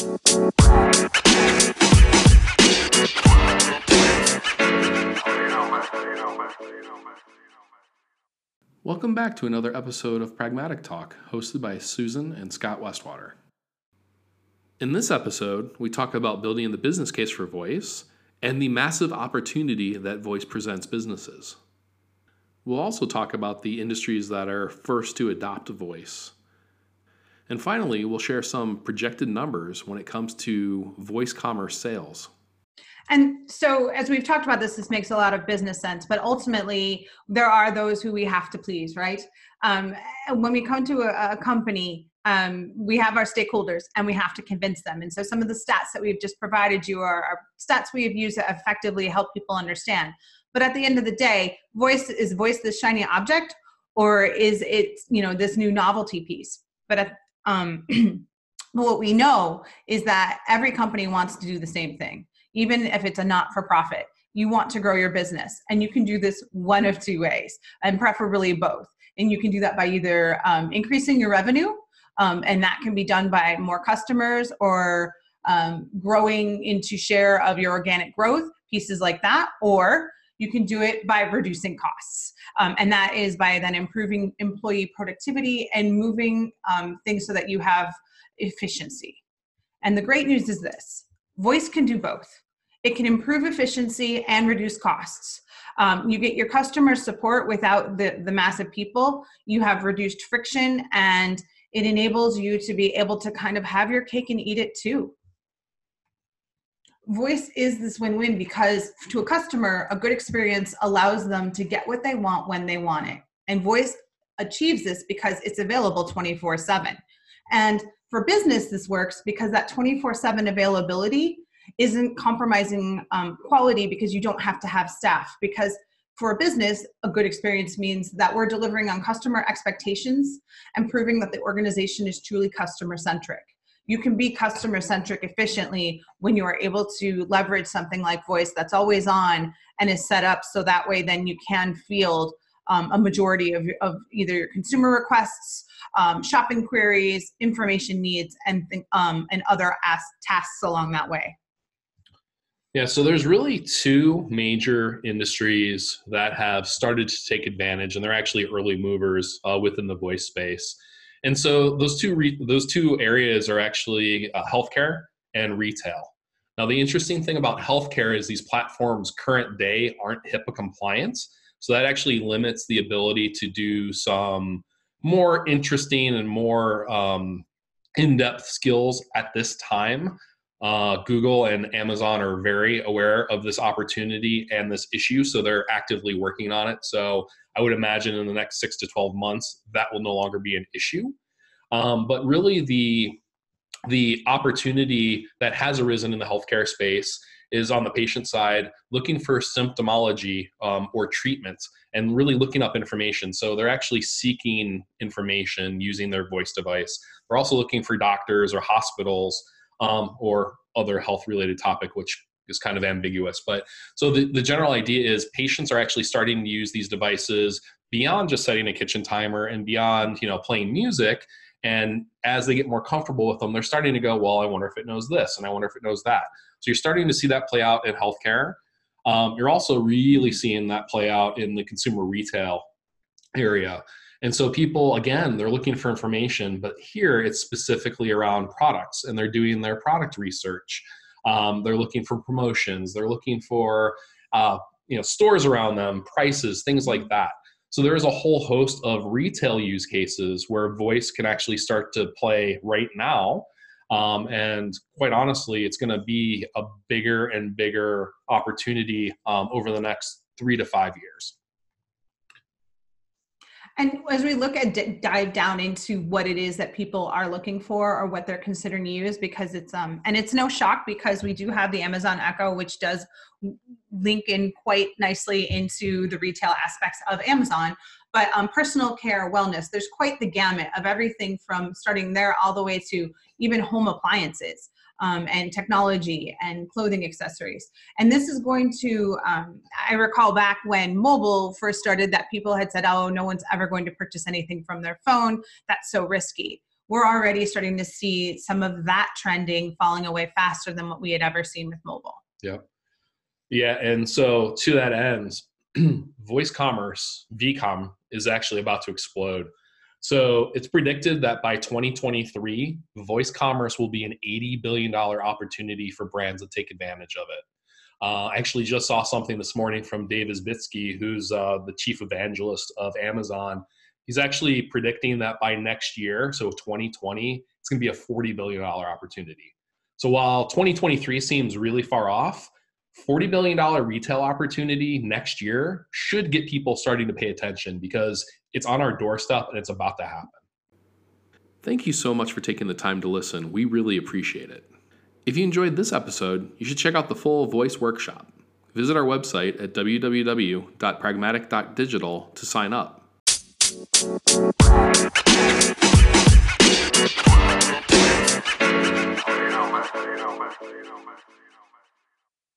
Welcome back to another episode of Pragmatic Talk, hosted by Susan and Scott Westwater. In this episode, we talk about building the business case for voice and the massive opportunity that voice presents businesses. We'll also talk about the industries that are first to adopt voice. And finally, we'll share some projected numbers when it comes to voice commerce sales. And so, as we've talked about this, this makes a lot of business sense, but ultimately, there are those who we have to please, right? Um, when we come to a, a company, um, we have our stakeholders and we have to convince them. And so, some of the stats that we've just provided you are, are stats we have used to effectively help people understand. But at the end of the day, voice is voice this shiny object, or is it you know this new novelty piece? But at, um, but what we know is that every company wants to do the same thing even if it's a not for profit. You want to grow your business, and you can do this one of two ways, and preferably both. And you can do that by either um, increasing your revenue, um, and that can be done by more customers or um, growing into share of your organic growth, pieces like that, or you can do it by reducing costs. Um, and that is by then improving employee productivity and moving um, things so that you have efficiency. And the great news is this voice can do both. It can improve efficiency and reduce costs. Um, you get your customer support without the, the massive people. You have reduced friction and it enables you to be able to kind of have your cake and eat it too. Voice is this win win because to a customer, a good experience allows them to get what they want when they want it. And voice achieves this because it's available 24 7. And for business, this works because that 24 7 availability isn't compromising um, quality because you don't have to have staff. Because for a business, a good experience means that we're delivering on customer expectations and proving that the organization is truly customer centric. You can be customer centric efficiently when you are able to leverage something like voice that's always on and is set up so that way then you can field um, a majority of, of either your consumer requests, um, shopping queries, information needs, and, um, and other as- tasks along that way. Yeah, so there's really two major industries that have started to take advantage, and they're actually early movers uh, within the voice space. And so those two re- those two areas are actually uh, healthcare and retail. Now, the interesting thing about healthcare is these platforms current day aren't HIPAA compliant, so that actually limits the ability to do some more interesting and more um, in-depth skills at this time. Uh, Google and Amazon are very aware of this opportunity and this issue, so they're actively working on it. So I would imagine in the next six to 12 months, that will no longer be an issue. Um, but really, the the opportunity that has arisen in the healthcare space is on the patient side looking for symptomology um, or treatments and really looking up information. So they're actually seeking information using their voice device. They're also looking for doctors or hospitals um, or other health related topic, which is kind of ambiguous. But so the, the general idea is patients are actually starting to use these devices beyond just setting a kitchen timer and beyond, you know, playing music. And as they get more comfortable with them, they're starting to go, well, I wonder if it knows this and I wonder if it knows that. So you're starting to see that play out in healthcare. Um, you're also really seeing that play out in the consumer retail area. And so people, again, they're looking for information, but here it's specifically around products and they're doing their product research. Um, they're looking for promotions. They're looking for uh, you know stores around them, prices, things like that. So there is a whole host of retail use cases where voice can actually start to play right now um, and quite honestly, it's going to be a bigger and bigger opportunity um, over the next three to five years. And as we look at d- dive down into what it is that people are looking for or what they're considering use, because it's um and it's no shock because we do have the Amazon Echo, which does link in quite nicely into the retail aspects of Amazon. But um, personal care, wellness, there's quite the gamut of everything from starting there all the way to even home appliances. Um, and technology and clothing accessories. And this is going to, um, I recall back when mobile first started that people had said, oh, no one's ever going to purchase anything from their phone. That's so risky. we're already starting to see some of that trending falling away faster than what we had ever seen with mobile. Yep. Yeah, and so to that end, voice commerce, VCOM, is actually about to explode. So it's predicted that by 2023, voice commerce will be an $80 billion opportunity for brands to take advantage of it. Uh, I actually just saw something this morning from Dave Isbitski, who's uh, the chief evangelist of Amazon. He's actually predicting that by next year, so 2020, it's going to be a $40 billion opportunity. So while 2023 seems really far off, $40 billion retail opportunity next year should get people starting to pay attention because it's on our doorstep and it's about to happen. Thank you so much for taking the time to listen. We really appreciate it. If you enjoyed this episode, you should check out the full voice workshop. Visit our website at www.pragmatic.digital to sign up.